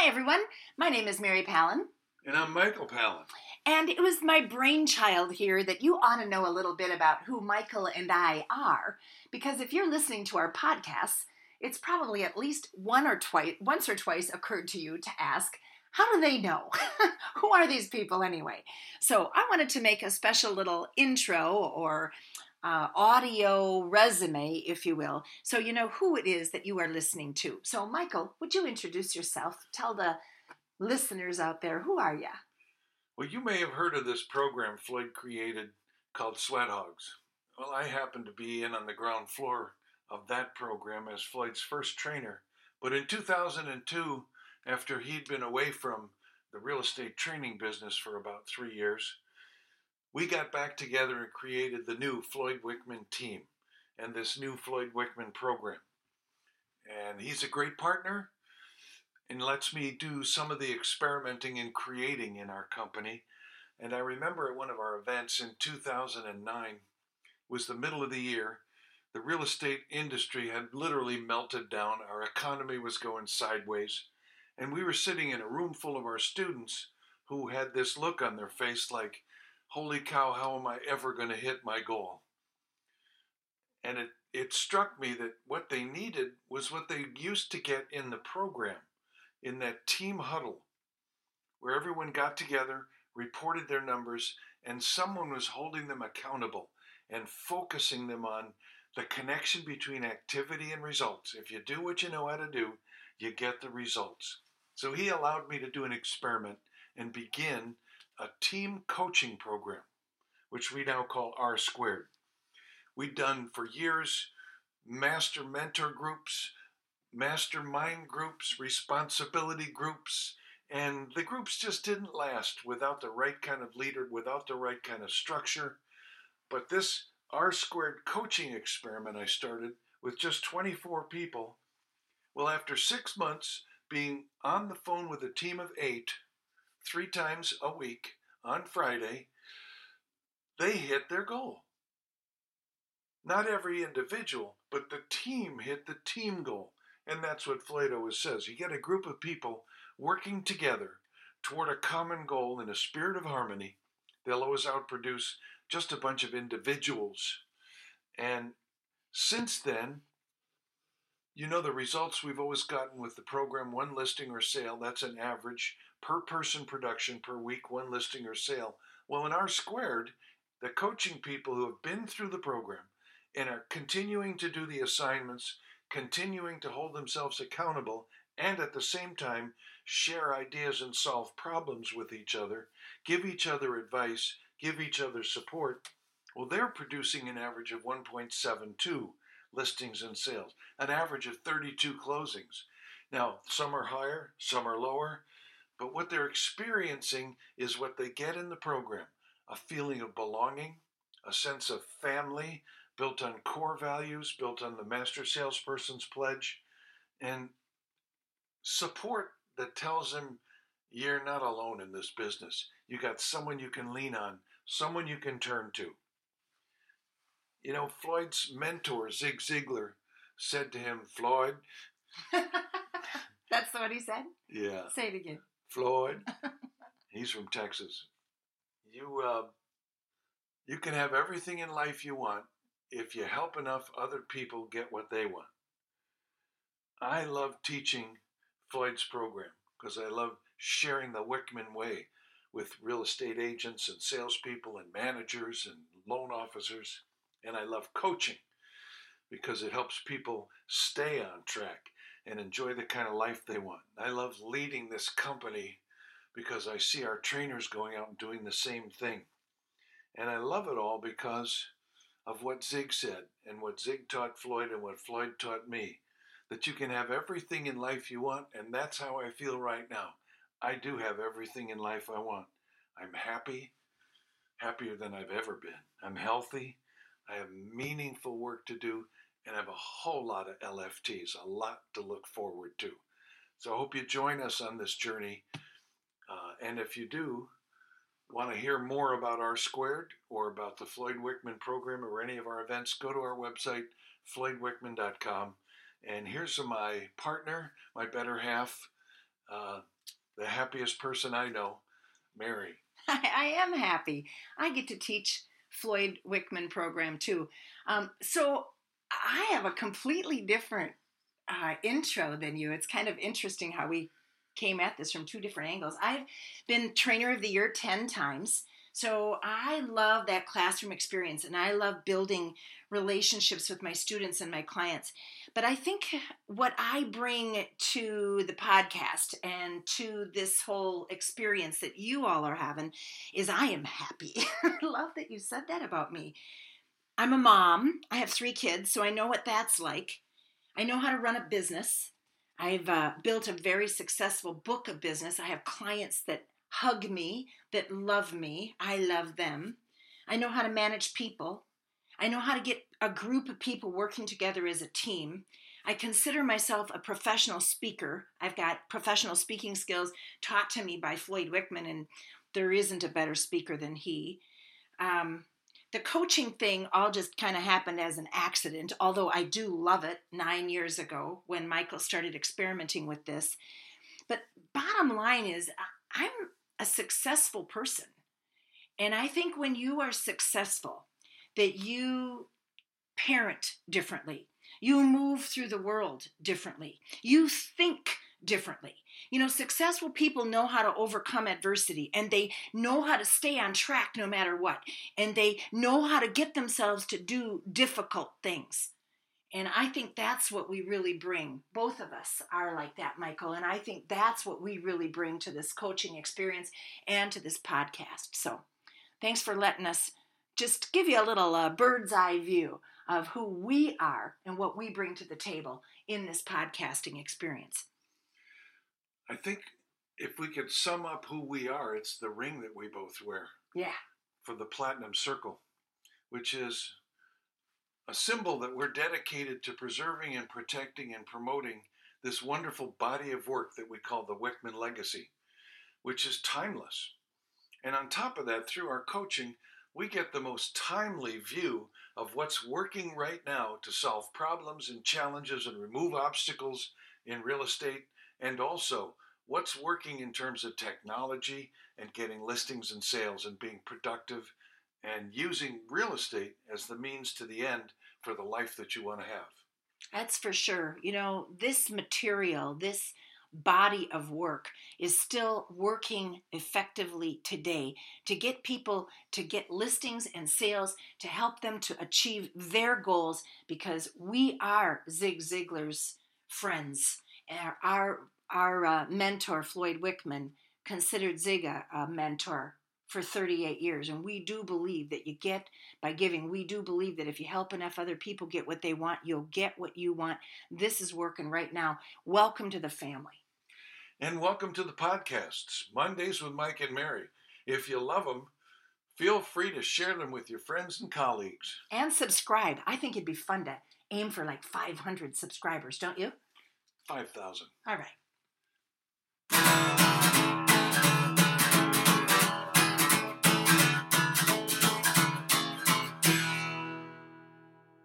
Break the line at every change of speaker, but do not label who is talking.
Hi, everyone. My name is Mary Palin.
And I'm Michael Palin.
And it was my brainchild here that you ought to know a little bit about who Michael and I are. Because if you're listening to our podcasts, it's probably at least one or twice, once or twice occurred to you to ask, how do they know? who are these people anyway? So I wanted to make a special little intro or uh, audio resume, if you will, so you know who it is that you are listening to. So, Michael, would you introduce yourself? Tell the listeners out there who are you?
Well, you may have heard of this program Floyd created called Sweat Hogs. Well, I happened to be in on the ground floor of that program as Floyd's first trainer. But in 2002, after he'd been away from the real estate training business for about three years, we got back together and created the new Floyd Wickman team and this new Floyd Wickman program. And he's a great partner and lets me do some of the experimenting and creating in our company. And I remember at one of our events in 2009 was the middle of the year. The real estate industry had literally melted down. Our economy was going sideways. And we were sitting in a room full of our students who had this look on their face like, holy cow, how am I ever going to hit my goal? And it, it struck me that what they needed was what they used to get in the program, in that team huddle, where everyone got together, reported their numbers, and someone was holding them accountable and focusing them on the connection between activity and results. If you do what you know how to do, you get the results. So he allowed me to do an experiment and begin a team coaching program, which we now call R Squared. We've done for years master mentor groups, mastermind groups, responsibility groups, and the groups just didn't last without the right kind of leader, without the right kind of structure. But this R squared coaching experiment I started with just 24 people, well, after six months being on the phone with a team of eight, three times a week on Friday, they hit their goal. Not every individual, but the team hit the team goal. And that's what always says. You get a group of people working together toward a common goal in a spirit of harmony, they'll always outproduce just a bunch of individuals. And since then, you know the results we've always gotten with the program one listing or sale, that's an average per person production per week, one listing or sale. Well, in R squared, the coaching people who have been through the program and are continuing to do the assignments, continuing to hold themselves accountable, and at the same time share ideas and solve problems with each other, give each other advice, give each other support, well, they're producing an average of 1.72 listings and sales, an average of 32 closings. Now, some are higher, some are lower, but what they're experiencing is what they get in the program a feeling of belonging, a sense of family built on core values, built on the master salesperson's pledge, and support that tells them you're not alone in this business. You got someone you can lean on, someone you can turn to. You know, Floyd's mentor, Zig Ziglar, said to him, Floyd.
That's what he said?
Yeah.
Say it again.
Floyd, he's from Texas. You, uh, you can have everything in life you want if you help enough other people get what they want. I love teaching Floyd's program because I love sharing the Wickman way with real estate agents and salespeople and managers and loan officers. And I love coaching because it helps people stay on track and enjoy the kind of life they want. I love leading this company because I see our trainers going out and doing the same thing. And I love it all because of what Zig said and what Zig taught Floyd and what Floyd taught me that you can have everything in life you want, and that's how I feel right now. I do have everything in life I want. I'm happy, happier than I've ever been. I'm healthy. I have meaningful work to do, and have a whole lot of LFTs, a lot to look forward to. So I hope you join us on this journey. Uh, and if you do, want to hear more about R squared or about the Floyd Wickman program or any of our events, go to our website, floydwickman.com. And here's my partner, my better half, uh, the happiest person I know, Mary.
I, I am happy. I get to teach Floyd Wickman program too. Um, so I have a completely different uh, intro than you. It's kind of interesting how we came at this from two different angles. I've been trainer of the year 10 times. So I love that classroom experience and I love building relationships with my students and my clients. But I think what I bring to the podcast and to this whole experience that you all are having is I am happy. I love that you said that about me. I'm a mom. I have three kids, so I know what that's like. I know how to run a business. I've uh, built a very successful book of business. I have clients that hug me, that love me. I love them. I know how to manage people. I know how to get a group of people working together as a team. I consider myself a professional speaker. I've got professional speaking skills taught to me by Floyd Wickman, and there isn't a better speaker than he. Um, the coaching thing all just kind of happened as an accident, although I do love it nine years ago when Michael started experimenting with this. But bottom line is, uh, I'm a successful person. And I think when you are successful, that you parent differently, you move through the world differently, you think differently. You know, successful people know how to overcome adversity and they know how to stay on track no matter what. And they know how to get themselves to do difficult things. And I think that's what we really bring. Both of us are like that, Michael. And I think that's what we really bring to this coaching experience and to this podcast. So thanks for letting us just give you a little uh, bird's eye view of who we are and what we bring to the table in this podcasting experience.
I think if we could sum up who we are, it's the ring that we both wear.
Yeah.
For the Platinum Circle, which is a symbol that we're dedicated to preserving and protecting and promoting this wonderful body of work that we call the Wickman Legacy, which is timeless. And on top of that, through our coaching, we get the most timely view of what's working right now to solve problems and challenges and remove obstacles in real estate, and also what's working in terms of technology and getting listings and sales and being productive and using real estate as the means to the end for the life that you want to have.
That's for sure. You know, this material, this body of work is still working effectively today to get people to get listings and sales to help them to achieve their goals because we are Zig Ziglar's friends. Our, our, uh, mentor, Floyd Wickman, considered Zig a, a mentor for 38 years. And we do believe that you get by giving. We do believe that if you help enough other people get what they want, you'll get what you want. This is working right now. Welcome to the family.
And welcome to the podcasts, Mondays with Mike and Mary. If you love them, feel free to share them with your friends and colleagues.
And subscribe. I think it'd be fun to aim for like 500 subscribers, don't you?
5,000.
All right.